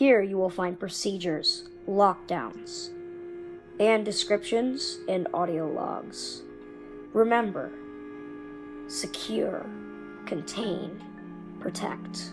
Here you will find procedures, lockdowns, and descriptions and audio logs. Remember, secure, contain, protect.